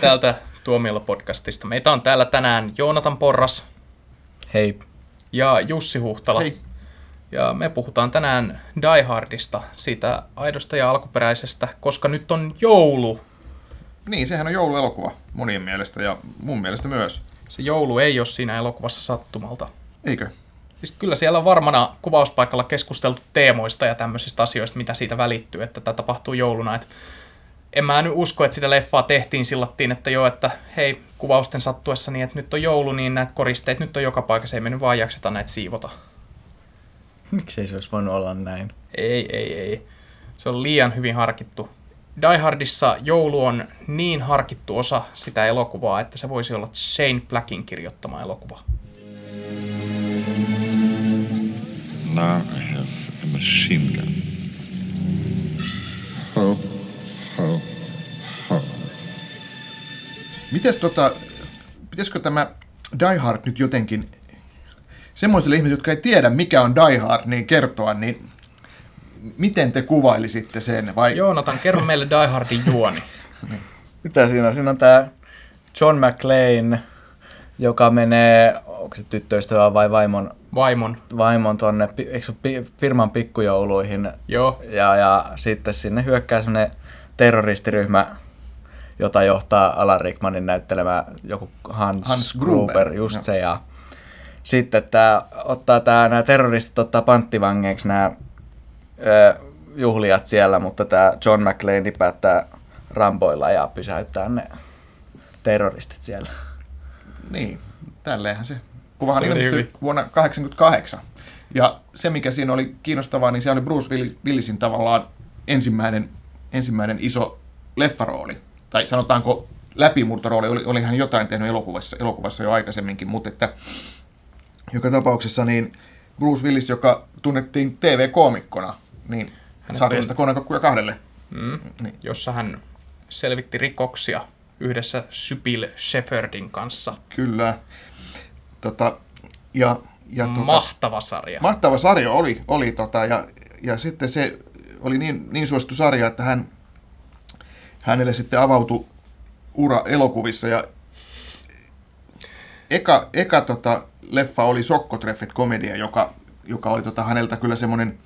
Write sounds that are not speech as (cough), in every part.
täältä Tuomiolla podcastista. Meitä on täällä tänään Joonatan Porras Hei. ja Jussi Huhtala. Hei. Ja me puhutaan tänään Die Hardista, siitä aidosta ja alkuperäisestä, koska nyt on joulu. Niin, sehän on jouluelokuva monien mielestä ja mun mielestä myös. Se joulu ei ole siinä elokuvassa sattumalta. Eikö? Siis kyllä siellä on varmana kuvauspaikalla keskusteltu teemoista ja tämmöisistä asioista, mitä siitä välittyy, että tämä tapahtuu jouluna. Et en mä nyt usko, että sitä leffaa tehtiin sillattiin, että joo, että hei, kuvausten sattuessa niin, että nyt on joulu, niin näitä koristeet nyt on joka paikassa, ei me nyt vaan jakseta näitä siivota. Miksei se olisi voinut olla näin? Ei, ei, ei. Se on liian hyvin harkittu. Die Hardissa joulu on niin harkittu osa sitä elokuvaa, että se voisi olla Shane Blackin kirjoittama elokuva. Now I have a machine gun. Ho, Mites tota, pitäisikö tämä Die Hard nyt jotenkin semmoisille ihmisille, jotka ei tiedä mikä on Die Hard, niin kertoa, niin miten te kuvailisitte sen? Vai Joonatan, kerro meille Die Hardin juoni. (laughs) Mitä siinä on? Siinä on tämä John McClane, joka menee, onko se tyttöystävä vai vaimon, Vaimon. vaimon tonne, pi- eikö pi- firman pikkujouluihin. Joo. Ja, ja sitten sinne hyökkää semmoinen terroristiryhmä, jota johtaa Alan Rickmanin näyttelemä joku Hans, Hans Gruber, Gruber, just joo. se. Ja sitten tää, ottaa tää, nämä terroristit ottaa panttivangeiksi nämä juhlijat siellä, mutta tämä John McClane päättää rampoilla ja pysäyttää ne terroristit siellä. Niin, tälleenhän se. Kuvahan Se ilmestyi hyvin. vuonna 1988. Ja se, mikä siinä oli kiinnostavaa, niin se oli Bruce Will- Willisin tavallaan ensimmäinen, ensimmäinen iso leffarooli. Tai sanotaanko läpimurtorooli, oli, oli hän jotain tehnyt elokuvassa, elokuvassa jo aikaisemminkin, mutta että joka tapauksessa niin Bruce Willis, joka tunnettiin TV-koomikkona, niin sarjasta Konekokkuja kahdelle. Mm. Niin. Jossa hän selvitti rikoksia yhdessä Sybil Shepardin kanssa. Kyllä. Tota, ja, ja tota, Mahtava sarja. Mahtava sarja oli, oli tota, ja, ja sitten se oli niin, niin suosittu sarja, että hän, hänelle sitten avautui ura elokuvissa ja eka, eka tota, leffa oli Sokkotreffet komedia, joka, joka oli tota, häneltä kyllä semmoinen,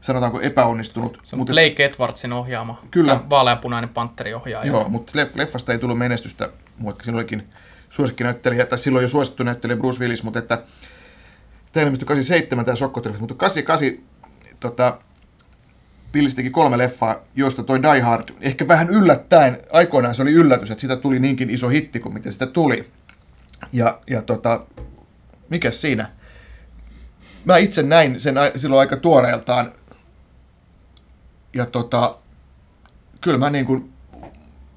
sanotaanko epäonnistunut. Se on Blake Edwardsin ohjaama. Kyllä. Vaaleanpunainen pantteri ohjaaja. Joo, mutta leff, leffasta ei tullut menestystä, vaikka siinä olikin suosikkinäyttelijä, tai silloin jo suosittu näyttelijä Bruce Willis, mutta että tämä ilmestyi 87 tämä Sokkotreffit, mutta 88 tota, Willis teki kolme leffaa, joista toi Die Hard, ehkä vähän yllättäen, aikoinaan se oli yllätys, että sitä tuli niinkin iso hitti kuin mitä sitä tuli. Ja, ja tota, mikä siinä? Mä itse näin sen silloin aika tuoreeltaan, ja tota, kyllä mä niin kuin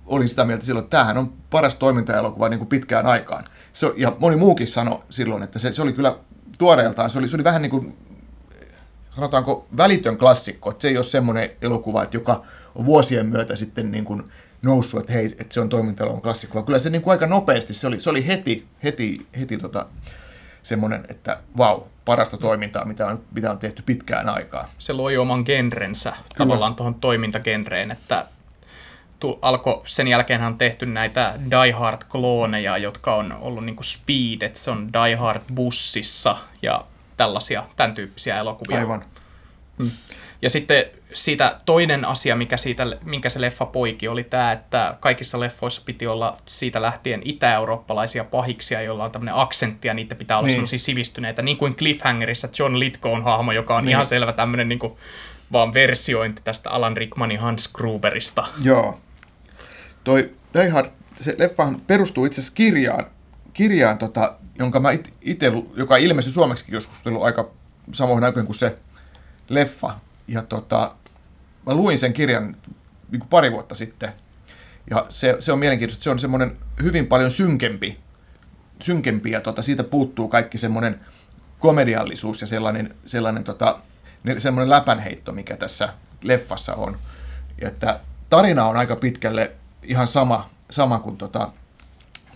olin sitä mieltä silloin, että tämähän on paras toimintaelokuva niin kuin pitkään aikaan. Se, ja moni muukin sanoi silloin, että se, se oli kyllä tuoreeltaan, se oli, se oli vähän niin kuin, sanotaanko välitön klassikko, että se ei ole semmoinen elokuva, että joka on vuosien myötä sitten niin kuin noussut, että hei, että se on toimintaelokuvan klassikko, vaan kyllä se niin kuin aika nopeasti, se oli, se oli heti, heti, heti tota, semmoinen, että vau, parasta toimintaa, mitä on, mitä on tehty pitkään aikaan. se loi oman genrensä tavallaan tuohon toimintagenreen, että tu, alko, sen jälkeen on tehty näitä Die Hard-klooneja, jotka on ollut niinku Speed, että se on Die Hard bussissa ja tällaisia, tämän tyyppisiä elokuvia. Aivan. Ja sitten siitä toinen asia, mikä siitä, minkä se leffa poiki, oli tämä, että kaikissa leffoissa piti olla siitä lähtien itä-eurooppalaisia pahiksia, joilla on tämmöinen aksentti ja niitä pitää olla Niin. semmoisia sivistyneitä. Niin kuin Cliffhangerissa John Lithgow on hahmo, joka on Niin. niin. ihan selvä tämmöinen niin kuin, vaan versiointi tästä Alan Rickmanin Hans Gruberista. Joo. Toi Die Hard, se leffahan perustuu itse asiassa kirjaan, kirjaan tota, jonka mä it- ite, joka ilmestyi suomeksi joskus ollut aika samoin aikoihin kuin se leffa. Ja tota, mä luin sen kirjan niin kuin pari vuotta sitten. Ja se, se on mielenkiintoista, se on semmoinen hyvin paljon synkempi, synkempi ja tota, siitä puuttuu kaikki semmoinen komediallisuus ja sellainen, sellainen tota, ne- semmoinen läpänheitto, mikä tässä leffassa on. Ja että tarina on aika pitkälle ihan sama, sama kuin tota,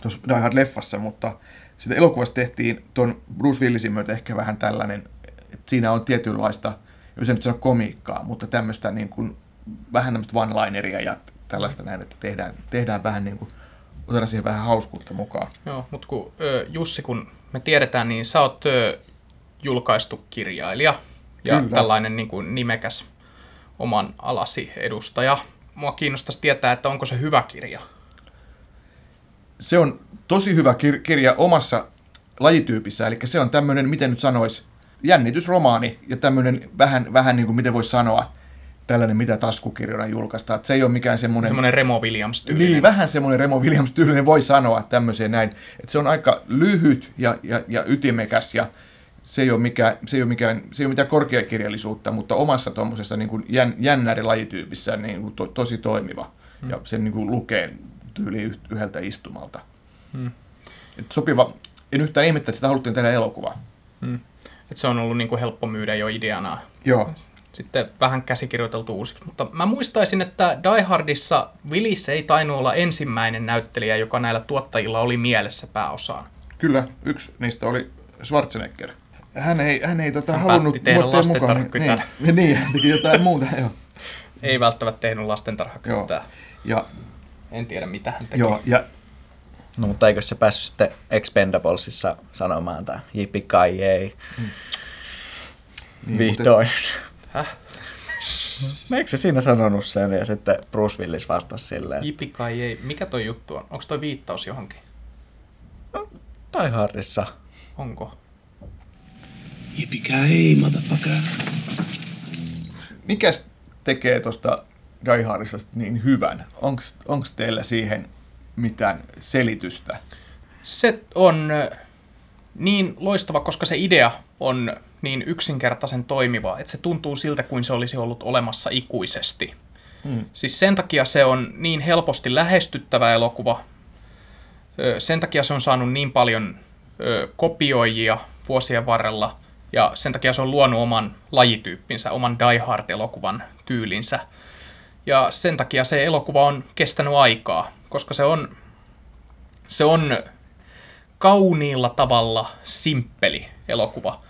tuossa Die Hard-leffassa, mutta sitä elokuvasta tehtiin tuon Bruce Willisin myötä ehkä vähän tällainen, että siinä on tietynlaista, jos en nyt sano komiikkaa, mutta tämmöistä niin kuin, vähän tämmöistä one-lineria ja tällaista näin, että tehdään, tehdään vähän niin kuin, otetaan siihen vähän hauskuutta mukaan. Joo, mutta kun, Jussi, kun me tiedetään, niin sä oot julkaistu kirjailija ja Kyllä. tällainen niin kuin nimekäs oman alasi edustaja. Mua kiinnostaisi tietää, että onko se hyvä kirja. Se on tosi hyvä kir- kirja omassa lajityypissä, eli se on tämmöinen, miten nyt sanois, jännitysromaani ja tämmöinen vähän, vähän niin kuin, miten voisi sanoa, tällainen, mitä taskukirjana julkaistaan. Että se ei ole mikään semmoinen... Semmoinen Remo Williams-tyylinen. Niin, vähän semmoinen Remo Williams-tyylinen voi sanoa tämmöiseen näin. Että se on aika lyhyt ja, ja, ja ytimekäs ja se ei ole, mikään, se ei ole, mikään, se ei ole mitään korkeakirjallisuutta, mutta omassa tuommoisessa niin kuin jän, jännäri lajityypissä niin kuin to, tosi toimiva. Hmm. Ja sen niin kuin lukee tyyli yh- yhdeltä istumalta. Hmm. Et sopiva, en yhtään ihmettä, että sitä haluttiin tehdä elokuva. Hmm. Et se on ollut niin kuin helppo myydä jo ideana. Joo. Sitten vähän käsikirjoiteltu uusiksi. Mutta mä muistaisin, että Die Hardissa Willis ei tainnut olla ensimmäinen näyttelijä, joka näillä tuottajilla oli mielessä pääosaan. Kyllä, yksi niistä oli Schwarzenegger. Hän ei, hän ei tota, Hän halunnut tehdä mukaan. Niin, niin, teki jotain muuta. (laughs) Joo. Ei välttämättä tehnyt lastentarhakyttää. Ja, En tiedä, mitä hän teki. joo, ja No, mutta eikö se päässyt sitten Expendablesissa sanomaan tämä Jippi kai ei. Niin, Vihdoin. Häh? No, Eikö se siinä sanonut sen ja sitten Bruce Willis vastasi silleen, Jipikai ei. Mikä toi juttu on? Onko toi viittaus johonkin? tai Hardissa. Onko? Yippee motherfucker. Mikäs tekee tuosta Die Hardista niin hyvän? Onko teillä siihen mitään selitystä? Se on niin loistava, koska se idea on niin yksinkertaisen toimiva, että se tuntuu siltä kuin se olisi ollut olemassa ikuisesti. Hmm. Siis sen takia se on niin helposti lähestyttävä elokuva. Sen takia se on saanut niin paljon kopioijia vuosien varrella. Ja sen takia se on luonut oman lajityyppinsä, oman Die Hard-elokuvan tyylinsä. Ja sen takia se elokuva on kestänyt aikaa, koska se on, se on kauniilla tavalla simppeli elokuva.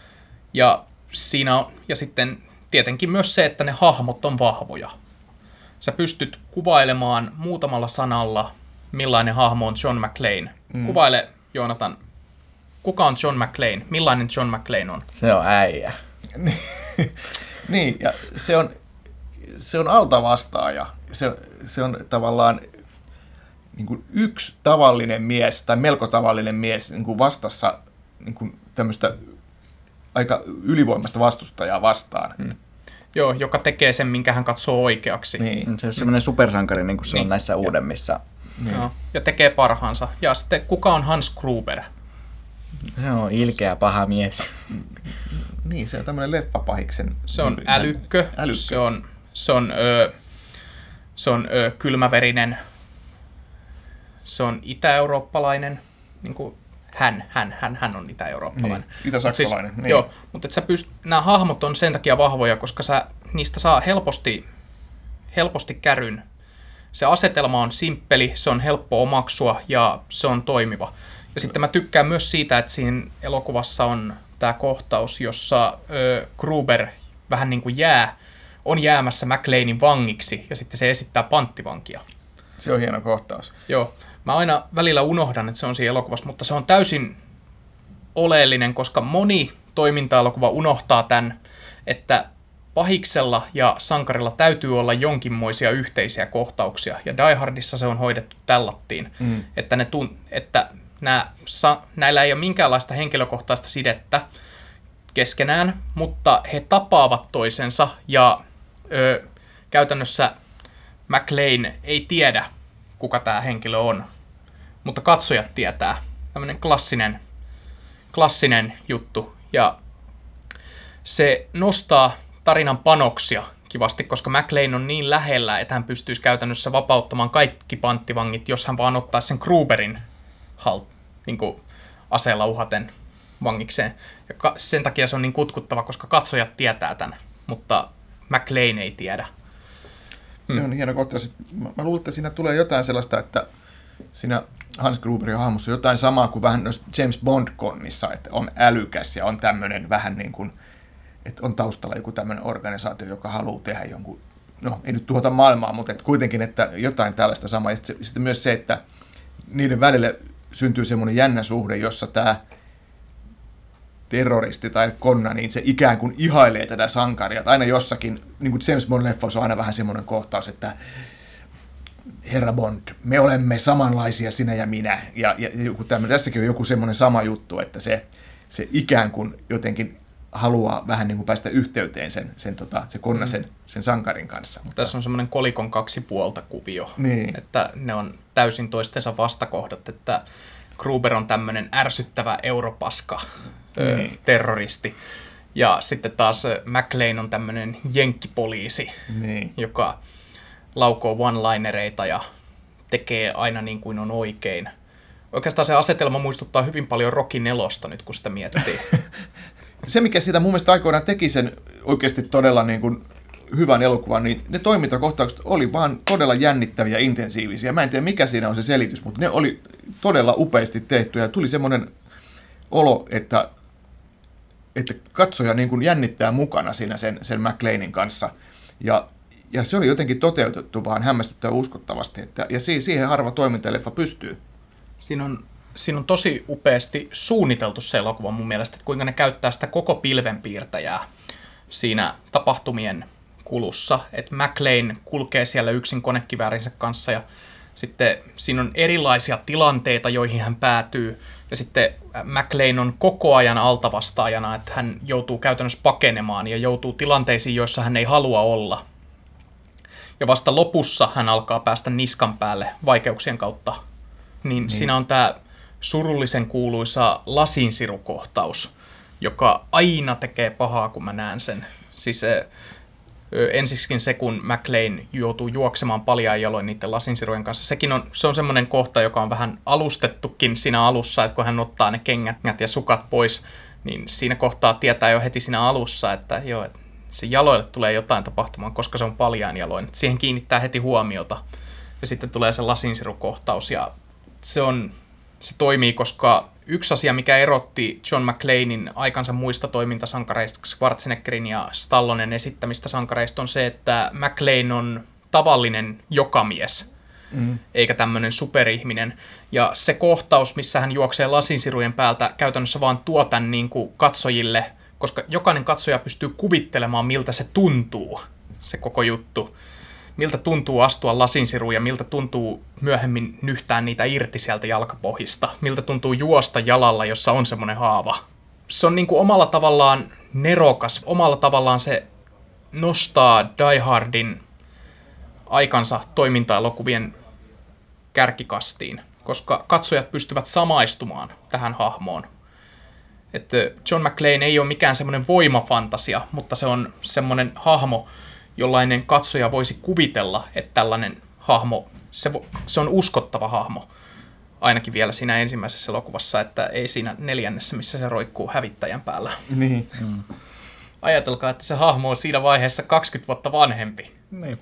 Ja siinä on, ja sitten tietenkin myös se, että ne hahmot on vahvoja. Sä pystyt kuvailemaan muutamalla sanalla, millainen hahmo on John McClane. Mm. Kuvaile, Joonatan, kuka on John McClane? Millainen John McClane on? Se on äijä. (laughs) niin, ja se on, se on alta vastaaja. Se, se on tavallaan niin kuin yksi tavallinen mies, tai melko tavallinen mies niin kuin vastassa niin kuin tämmöistä aika ylivoimasta vastustajaa vastaan. Mm. Joo, joka tekee sen, minkä hän katsoo oikeaksi. Niin. Se on semmoinen supersankari, niin kuin se Niin. on näissä uudemmissa. Joo, ja tekee parhaansa. Ja sitten kuka on Hans Gruber? Se on ilkeä paha mies. niin, se on tämmöinen leffapahiksen. Se on niin, älykkö, älykkö. se on, se on, ö, se on ö, kylmäverinen, se on itä-eurooppalainen, niin kuin hän, hän, hän, hän on itä-eurooppalainen. Niin, itä-saksalainen, Mut niin. Joo, mutta et sä pyst, nämä hahmot on sen takia vahvoja, koska sä, niistä saa helposti, helposti käryn. Se asetelma on simppeli, se on helppo omaksua ja se on toimiva. Ja sitten mä tykkään myös siitä, että siinä elokuvassa on tämä kohtaus, jossa ö, Gruber vähän niin kuin jää, on jäämässä McLeanin vangiksi ja sitten se esittää panttivankia. Se on hieno kohtaus. Joo, mä aina välillä unohdan, että se on siinä elokuvassa, mutta se on täysin oleellinen, koska moni toiminta-elokuva unohtaa tämän, että pahiksella ja sankarilla täytyy olla jonkinmoisia yhteisiä kohtauksia, ja Die Hardissa se on hoidettu tällattiin, mm. että, ne tun- että nää, sa- näillä ei ole minkäänlaista henkilökohtaista sidettä keskenään, mutta he tapaavat toisensa, ja ö, käytännössä McLean ei tiedä, kuka tämä henkilö on, mutta katsojat tietää. Tämmöinen klassinen, klassinen juttu. Ja se nostaa tarinan panoksia kivasti, koska McLean on niin lähellä, että hän pystyisi käytännössä vapauttamaan kaikki panttivangit, jos hän vaan ottaa sen Gruberin halt, niin kuin aseella uhaten vangikseen. Ja sen takia se on niin kutkuttava, koska katsojat tietää tämän, mutta McLean ei tiedä. Se on hieno kohtaus. Mä, mä luulen, että siinä tulee jotain sellaista, että siinä Hans Gruberin hahmossa on jotain samaa kuin vähän James Bond-konnissa, että on älykäs ja on tämmöinen vähän niin kuin, että on taustalla joku tämmöinen organisaatio, joka haluaa tehdä jonkun, no ei nyt tuhota maailmaa, mutta että kuitenkin, että jotain tällaista samaa. Ja sitten, sitten myös se, että niiden välille syntyy semmoinen jännä suhde, jossa tämä terroristi tai konna, niin se ikään kuin ihailee tätä sankaria. Että aina jossakin, niin kuin James Bond leffoissa on aina vähän semmoinen kohtaus, että herra Bond, me olemme samanlaisia sinä ja minä. Ja, ja joku tämmöinen, tässäkin on joku semmoinen sama juttu, että se, se ikään kuin jotenkin haluaa vähän niin kuin päästä yhteyteen sen, sen, tota, se konna sen, sen sankarin kanssa. Mutta, Tässä on semmoinen kolikon kaksi puolta kuvio, Niin. että ne on täysin toistensa vastakohdat, että Gruber on tämmöinen ärsyttävä europaska Niin. terroristi, ja sitten taas McLean on tämmöinen jenkkipoliisi, niin. joka laukoo one-linereita ja tekee aina niin kuin on oikein. Oikeastaan se asetelma muistuttaa hyvin paljon Rocky nelosta nyt, kun sitä miettii. (laughs) Se, mikä siitä mun mielestä aikoinaan teki sen oikeasti todella niin kuin hyvän elokuvan, niin ne toimintakohtaukset oli vaan todella jännittäviä ja intensiivisiä. Mä en tiedä, mikä siinä on se selitys, mutta ne oli todella upeasti tehty ja tuli semmoinen olo, että, että katsoja niin kuin jännittää mukana siinä sen, sen McLeanin kanssa. Ja, ja se oli jotenkin toteutettu vaan hämmästyttävän uskottavasti. Että, ja siihen, siihen harva toimintaleffa pystyy. Siinä on, siinä on tosi upeasti suunniteltu se elokuva mun mielestä, että kuinka ne käyttää sitä koko pilvenpiirtäjää siinä tapahtumien kulussa. Että McLean kulkee siellä yksin konekiväärinsä kanssa ja sitten siinä on erilaisia tilanteita, joihin hän päätyy. Ja sitten McLean on koko ajan altavastaajana, että hän joutuu käytännössä pakenemaan ja joutuu tilanteisiin, joissa hän ei halua olla. Ja vasta lopussa hän alkaa päästä niskan päälle vaikeuksien kautta. Niin, niin. siinä on tämä surullisen kuuluisa lasinsirukohtaus, joka aina tekee pahaa, kun mä näen sen. Siis ensiksikin se, kun McLean joutuu juoksemaan paljaan jaloin niiden lasinsirujen kanssa. Sekin on, se on semmoinen kohta, joka on vähän alustettukin siinä alussa, että kun hän ottaa ne kengät ja sukat pois, niin siinä kohtaa tietää jo heti siinä alussa, että joo, että se jaloille tulee jotain tapahtumaan, koska se on paljaan jaloin. Siihen kiinnittää heti huomiota. Ja sitten tulee se lasinsirukohtaus ja se on, se toimii, koska yksi asia, mikä erotti John McClanein aikansa muista toimintasankareista, Schwarzeneggerin ja Stallonen esittämistä sankareista, on se, että McClane on tavallinen jokamies, mm. eikä tämmöinen superihminen. Ja se kohtaus, missä hän juoksee lasinsirujen päältä, käytännössä vaan tuo tämän niin kuin katsojille, koska jokainen katsoja pystyy kuvittelemaan, miltä se tuntuu, se koko juttu miltä tuntuu astua lasinsiruun ja miltä tuntuu myöhemmin nyhtää niitä irti sieltä jalkapohjista, miltä tuntuu juosta jalalla, jossa on semmoinen haava. Se on niin kuin omalla tavallaan nerokas, omalla tavallaan se nostaa Die Hardin aikansa toiminta-elokuvien kärkikastiin, koska katsojat pystyvät samaistumaan tähän hahmoon. Että John McClane ei ole mikään semmoinen voimafantasia, mutta se on semmoinen hahmo, jollainen katsoja voisi kuvitella, että tällainen hahmo, se, vo- se on uskottava hahmo. Ainakin vielä siinä ensimmäisessä elokuvassa, että ei siinä neljännessä, missä se roikkuu hävittäjän päällä. Niin. Ajatelkaa, että se hahmo on siinä vaiheessa 20 vuotta vanhempi. Niin.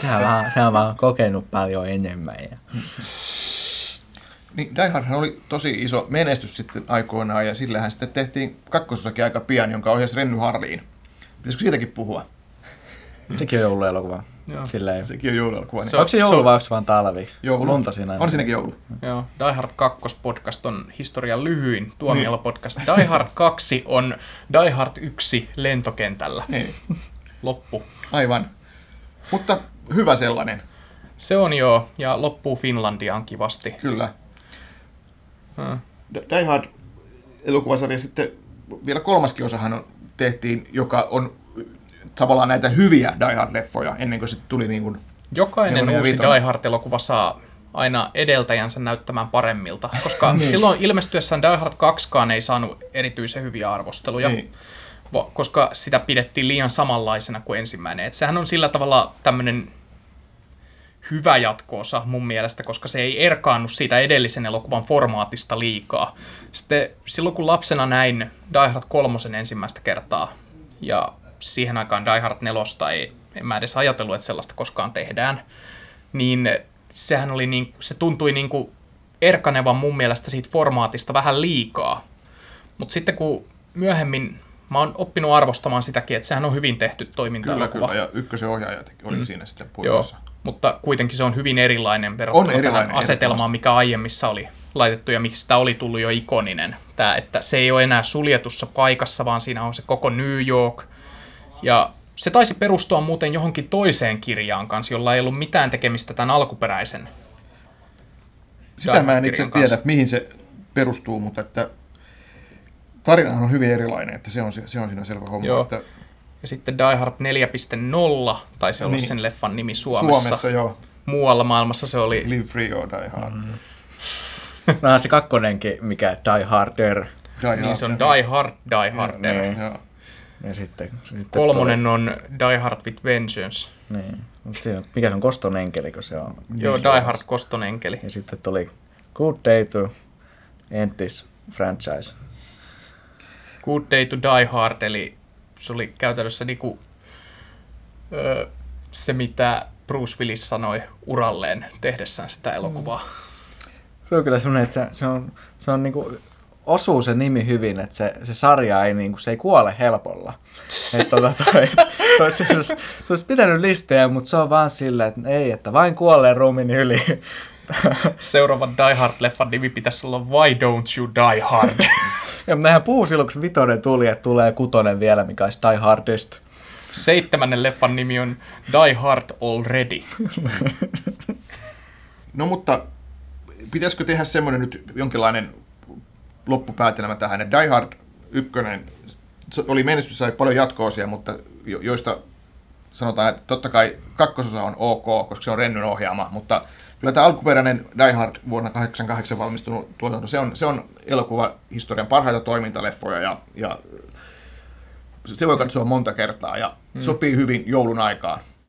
Sehän on, vaan, sehän on vaan kokenut paljon enemmän. Ja... Niin Die Hardhan oli tosi iso menestys sitten aikoinaan ja sillähän sitten tehtiin kakkososakin aika pian, jonka ohjasi Renny Harliin. Pitäisikö siitäkin puhua? Sekin on jouluelokuva. Joo. Silleen. Sekin on jouluelokuva. Niin. Se Onko se joulu vai onko se vaan talvi? Joulu. Lunta siinä. On siinäkin joulu. Joo, Die Hard 2 podcast on historian lyhyin tuomiolla podcast. Die Hard 2 on Die Hard 1 lentokentällä. Niin. Loppu. Aivan. Mutta hyvä sellainen, Se on joo, ja loppuu Finlandiaan kivasti. kyllä. Hmm. Die Hard elokuvasarja sitten, vielä kolmaskin osahan on, tehtiin, joka on tavallaan näitä hyviä Die Hard-leffoja, ennen kuin sitten tuli niin kuin, Jokainen uusi vitonen. Die Hard-elokuva saa aina edeltäjänsä näyttämään paremmilta, koska (laughs) silloin ilmestyessään Die Hard 2 ei saanut erityisen hyviä arvosteluja, Niin. koska sitä pidettiin liian samanlaisena kuin ensimmäinen. Et sehän on sillä tavalla tämmöinen hyvä jatkoosa mun mielestä, koska se ei erkaannu siitä edellisen elokuvan formaatista liikaa. Sitten silloin kun lapsena näin Die Hard 3 ensimmäistä kertaa, ja siihen aikaan Die Hard 4 ei, en mä edes ajatellut, että sellaista koskaan tehdään, niin sehän oli niin, se tuntui niin kuin erkanevan mun mielestä siitä formaatista vähän liikaa. Mutta sitten kun myöhemmin mä oon oppinut arvostamaan sitäkin, että sehän on hyvin tehty kyllä, toimintaelokuva. kyllä, ja ykkösen ohjaaja oli mm. siinä sitten puolessa. mutta kuitenkin se on hyvin erilainen verrattuna On erilainen, tähän asetelmaan, mikä aiemmissa oli laitettu ja miksi sitä oli tullut jo ikoninen. Tää, että se ei ole enää suljetussa paikassa, vaan siinä on se koko New York. Ja se taisi perustua muuten johonkin toiseen kirjaan kanssa, jolla ei ollut mitään tekemistä tämän alkuperäisen. Sitä mä en itse asiassa tiedä, että mihin se perustuu, mutta että tarinahan on hyvin erilainen, että se on, se on siinä selvä homma. Joo. Että Ja sitten Die Hard 4.0 taisi olla Niin. sen leffan nimi Suomessa. Suomessa jo, Muualla maailmassa se oli Live Free or Die Hard. Mm. No se kakkonenkin, mikä Die Harder. Die Niin se on Die Hard, Die Harder. Niin. Joo. Ja sitten, sitten Kolmonen on Die Hard with Vengeance. Niin. Siinä, mikä se on Koston enkeli, kun se on. Joo, Die Hard Koston enkeli. Ja sitten tuli Good Day to End This Franchise. Good Day to Die Hard, eli se oli käytännössä niinku, öö, se, mitä Bruce Willis sanoi uralleen tehdessään sitä elokuvaa. Se on kyllä semmoinen, että se, se on, se on niinku, osuu se nimi hyvin, että se, se sarja ei, niinku, se ei kuole helpolla. Et, tota, toi, (laughs) se, olisi, se, olisi, se olisi pitänyt listejä, mutta se on vaan silleen, että ei, että vain kuolleen ruumin yli. (laughs) Seuraavan Die Hard-leffan nimi pitäisi olla Why Don't You Die Hard? (laughs) ja nehän puhuu silloin, kun se vitonen tuli, että tulee kutonen vielä, mikä olisi Die Hardest. Seitsemännen leffan nimi on Die Hard Already. No mutta pitäisikö tehdä semmoinen nyt jonkinlainen loppupäätelmä tähän, Die Hard 1 se oli menestys, sai paljon jatko-osia, mutta jo- joista sanotaan, että totta kai kakkososa on ok, koska se on Rennyn ohjaama, mutta kyllä tämä alkuperäinen Die Hard vuonna 1988 valmistunut tuotanto, se on, se on elokuvahistorian parhaita toimintaleffoja ja, ja se voi katsoa monta kertaa ja sopii hyvin joulun aikaan.